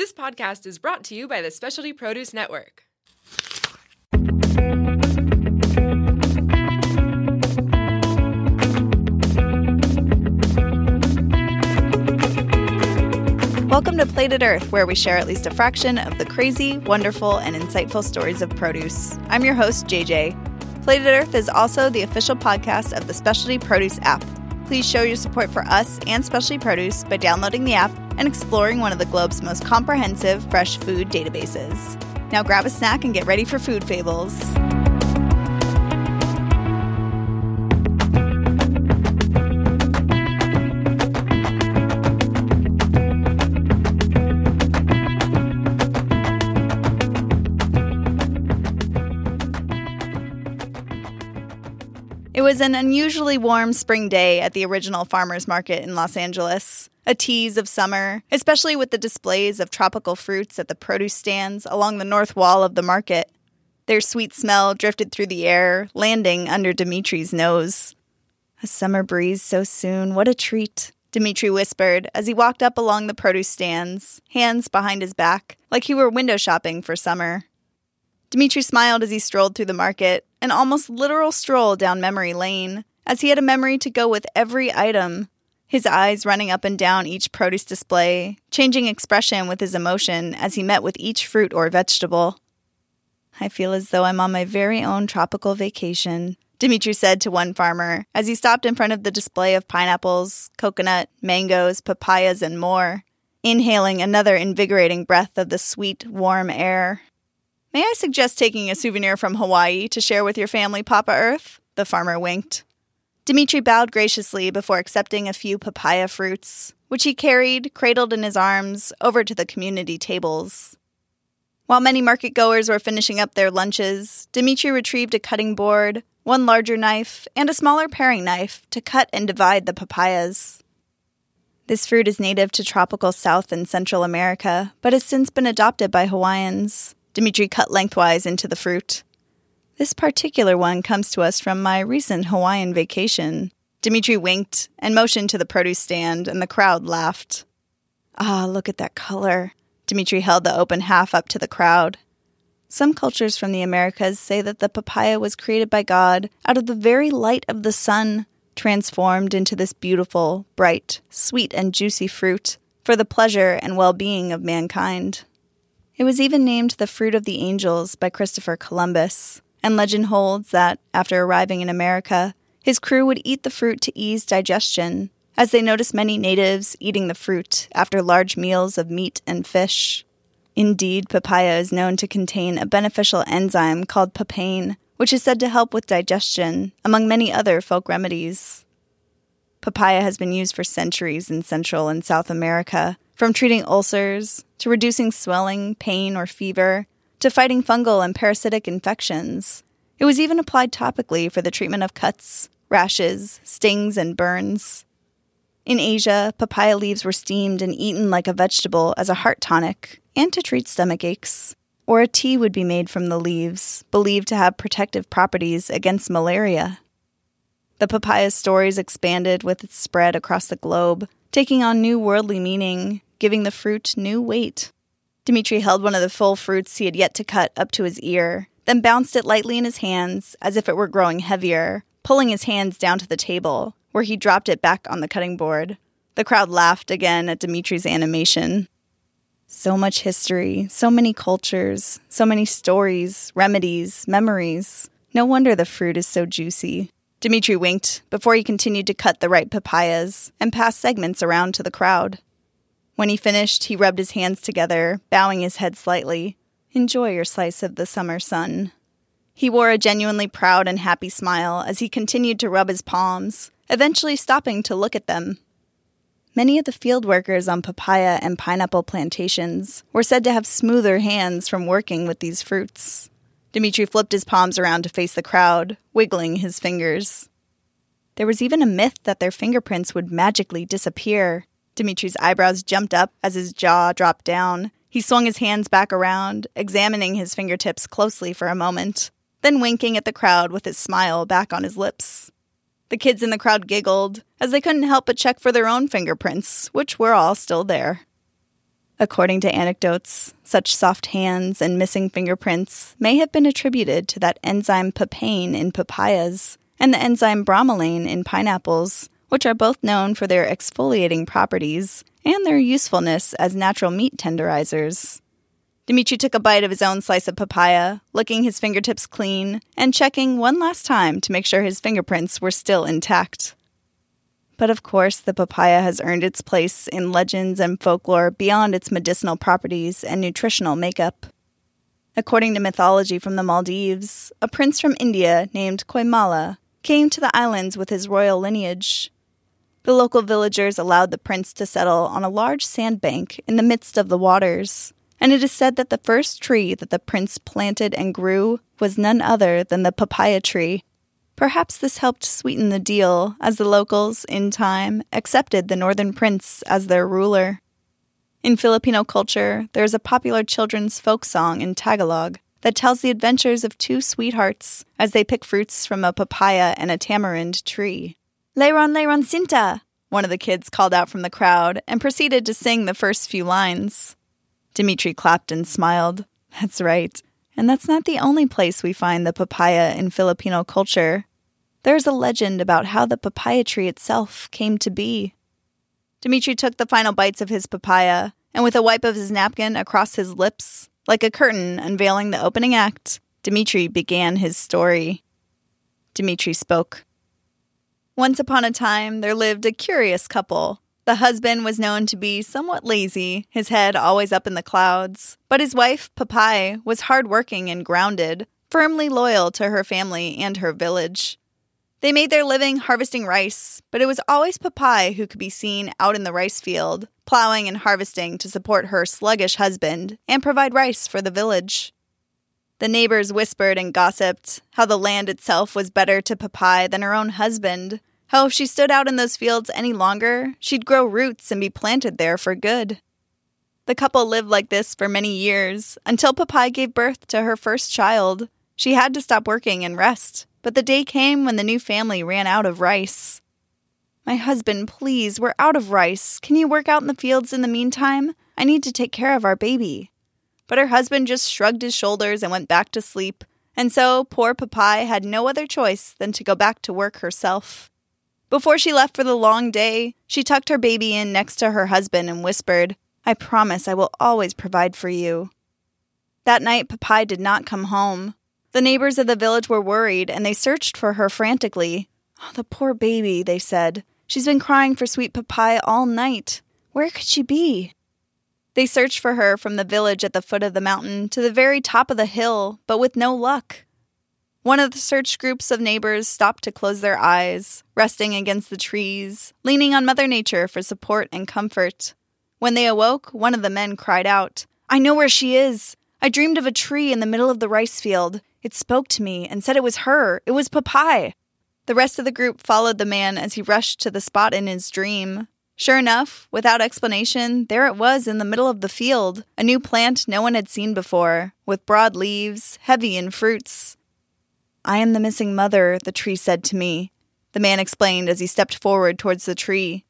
This podcast is brought to you by the Specialty Produce Network. Welcome to Plated Earth, where we share at least a fraction of the crazy, wonderful, and insightful stories of produce. I'm your host, JJ. Plated Earth is also the official podcast of the Specialty Produce app. Please show your support for us and Specialty Produce by downloading the app and exploring one of the globe's most comprehensive fresh food databases. Now grab a snack and get ready for food fables. Was an unusually warm spring day at the original farmers market in Los Angeles. A tease of summer, especially with the displays of tropical fruits at the produce stands along the north wall of the market. Their sweet smell drifted through the air, landing under Dimitri's nose. A summer breeze so soon, what a treat, Dimitri whispered as he walked up along the produce stands, hands behind his back, like he were window shopping for summer. Dimitri smiled as he strolled through the market, an almost literal stroll down memory lane, as he had a memory to go with every item, his eyes running up and down each produce display, changing expression with his emotion as he met with each fruit or vegetable. I feel as though I'm on my very own tropical vacation, Dimitri said to one farmer as he stopped in front of the display of pineapples, coconut, mangoes, papayas, and more, inhaling another invigorating breath of the sweet, warm air. May I suggest taking a souvenir from Hawaii to share with your family, Papa Earth? The farmer winked. Dimitri bowed graciously before accepting a few papaya fruits, which he carried, cradled in his arms, over to the community tables. While many market goers were finishing up their lunches, Dimitri retrieved a cutting board, one larger knife, and a smaller paring knife to cut and divide the papayas. This fruit is native to tropical South and Central America, but has since been adopted by Hawaiians. Dimitri cut lengthwise into the fruit. This particular one comes to us from my recent Hawaiian vacation. Dimitri winked and motioned to the produce stand, and the crowd laughed. Ah, look at that color. Dimitri held the open half up to the crowd. Some cultures from the Americas say that the papaya was created by God out of the very light of the sun, transformed into this beautiful, bright, sweet, and juicy fruit for the pleasure and well being of mankind. It was even named the Fruit of the Angels by Christopher Columbus, and legend holds that, after arriving in America, his crew would eat the fruit to ease digestion, as they noticed many natives eating the fruit after large meals of meat and fish. Indeed, papaya is known to contain a beneficial enzyme called papain, which is said to help with digestion, among many other folk remedies. Papaya has been used for centuries in Central and South America, from treating ulcers, to reducing swelling, pain, or fever, to fighting fungal and parasitic infections. It was even applied topically for the treatment of cuts, rashes, stings, and burns. In Asia, papaya leaves were steamed and eaten like a vegetable as a heart tonic and to treat stomach aches. Or a tea would be made from the leaves, believed to have protective properties against malaria. The papaya's stories expanded with its spread across the globe, taking on new worldly meaning giving the fruit new weight. Dimitri held one of the full fruits he had yet to cut up to his ear, then bounced it lightly in his hands as if it were growing heavier, pulling his hands down to the table, where he dropped it back on the cutting board. The crowd laughed again at Dimitri's animation. So much history, so many cultures, so many stories, remedies, memories. No wonder the fruit is so juicy. Dimitri winked before he continued to cut the ripe papayas and pass segments around to the crowd. When he finished, he rubbed his hands together, bowing his head slightly. Enjoy your slice of the summer sun. He wore a genuinely proud and happy smile as he continued to rub his palms, eventually stopping to look at them. Many of the field workers on papaya and pineapple plantations were said to have smoother hands from working with these fruits. Dimitri flipped his palms around to face the crowd, wiggling his fingers. There was even a myth that their fingerprints would magically disappear Dimitri's eyebrows jumped up as his jaw dropped down. He swung his hands back around, examining his fingertips closely for a moment, then winking at the crowd with his smile back on his lips. The kids in the crowd giggled, as they couldn't help but check for their own fingerprints, which were all still there. According to anecdotes, such soft hands and missing fingerprints may have been attributed to that enzyme papain in papayas and the enzyme bromelain in pineapples, which are both known for their exfoliating properties and their usefulness as natural meat tenderizers. Dimitri took a bite of his own slice of papaya, licking his fingertips clean and checking one last time to make sure his fingerprints were still intact. But of course, the papaya has earned its place in legends and folklore beyond its medicinal properties and nutritional makeup. According to mythology from the Maldives, a prince from India named Koimala came to the islands with his royal lineage. The local villagers allowed the prince to settle on a large sandbank in the midst of the waters, and it is said that the first tree that the prince planted and grew was none other than the papaya tree. Perhaps this helped sweeten the deal, as the locals, in time, accepted the northern prince as their ruler. In Filipino culture, there is a popular children's folk song in Tagalog that tells the adventures of two sweethearts as they pick fruits from a papaya and a tamarind tree. Leron Leron Sinta! One of the kids called out from the crowd and proceeded to sing the first few lines. Dimitri clapped and smiled. That's right. And that's not the only place we find the papaya in Filipino culture. There's a legend about how the papaya tree itself came to be. Dimitri took the final bites of his papaya, and with a wipe of his napkin across his lips, like a curtain unveiling the opening act, Dimitri began his story. Dimitri spoke. Once upon a time, there lived a curious couple. The husband was known to be somewhat lazy, his head always up in the clouds, but his wife, Papai, was hardworking and grounded, firmly loyal to her family and her village. They made their living harvesting rice, but it was always Papai who could be seen out in the rice field, plowing and harvesting to support her sluggish husband and provide rice for the village. The neighbors whispered and gossiped how the land itself was better to Papai than her own husband, how if she stood out in those fields any longer, she'd grow roots and be planted there for good. The couple lived like this for many years until Papai gave birth to her first child. She had to stop working and rest but the day came when the new family ran out of rice. My husband, please, we're out of rice. Can you work out in the fields in the meantime? I need to take care of our baby. But her husband just shrugged his shoulders and went back to sleep, and so poor Papai had no other choice than to go back to work herself. Before she left for the long day, she tucked her baby in next to her husband and whispered, I promise I will always provide for you. That night, Papai did not come home. The neighbors of the village were worried and they searched for her frantically. Oh, the poor baby, they said. She's been crying for sweet Papai all night. Where could she be? They searched for her from the village at the foot of the mountain to the very top of the hill, but with no luck. One of the search groups of neighbors stopped to close their eyes, resting against the trees, leaning on Mother Nature for support and comfort. When they awoke, one of the men cried out, I know where she is. I dreamed of a tree in the middle of the rice field. It spoke to me and said it was her. It was Papai. The rest of the group followed the man as he rushed to the spot in his dream. Sure enough, without explanation, there it was in the middle of the field, a new plant no one had seen before, with broad leaves, heavy in fruits. I am the missing mother, the tree said to me. The man explained as he stepped forward towards the tree.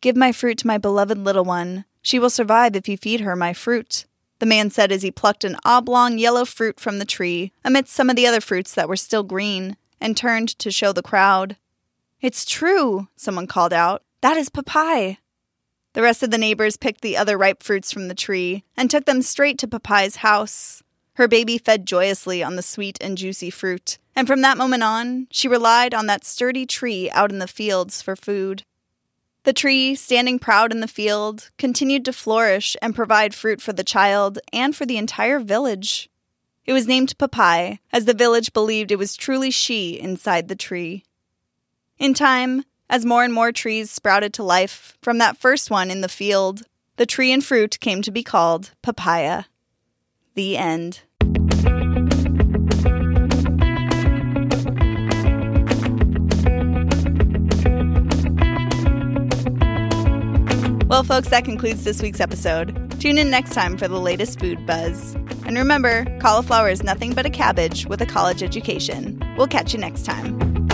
Give my fruit to my beloved little one. She will survive if you feed her my fruit the man said as he plucked an oblong yellow fruit from the tree, amidst some of the other fruits that were still green, and turned to show the crowd. It's true, someone called out. That is papai. The rest of the neighbors picked the other ripe fruits from the tree and took them straight to Papai's house. Her baby fed joyously on the sweet and juicy fruit, and from that moment on, she relied on that sturdy tree out in the fields for food. The tree, standing proud in the field, continued to flourish and provide fruit for the child and for the entire village. It was named Papai, as the village believed it was truly she inside the tree. In time, as more and more trees sprouted to life from that first one in the field, the tree and fruit came to be called papaya. The end. Well, folks, that concludes this week's episode. Tune in next time for the latest food buzz. And remember, cauliflower is nothing but a cabbage with a college education. We'll catch you next time.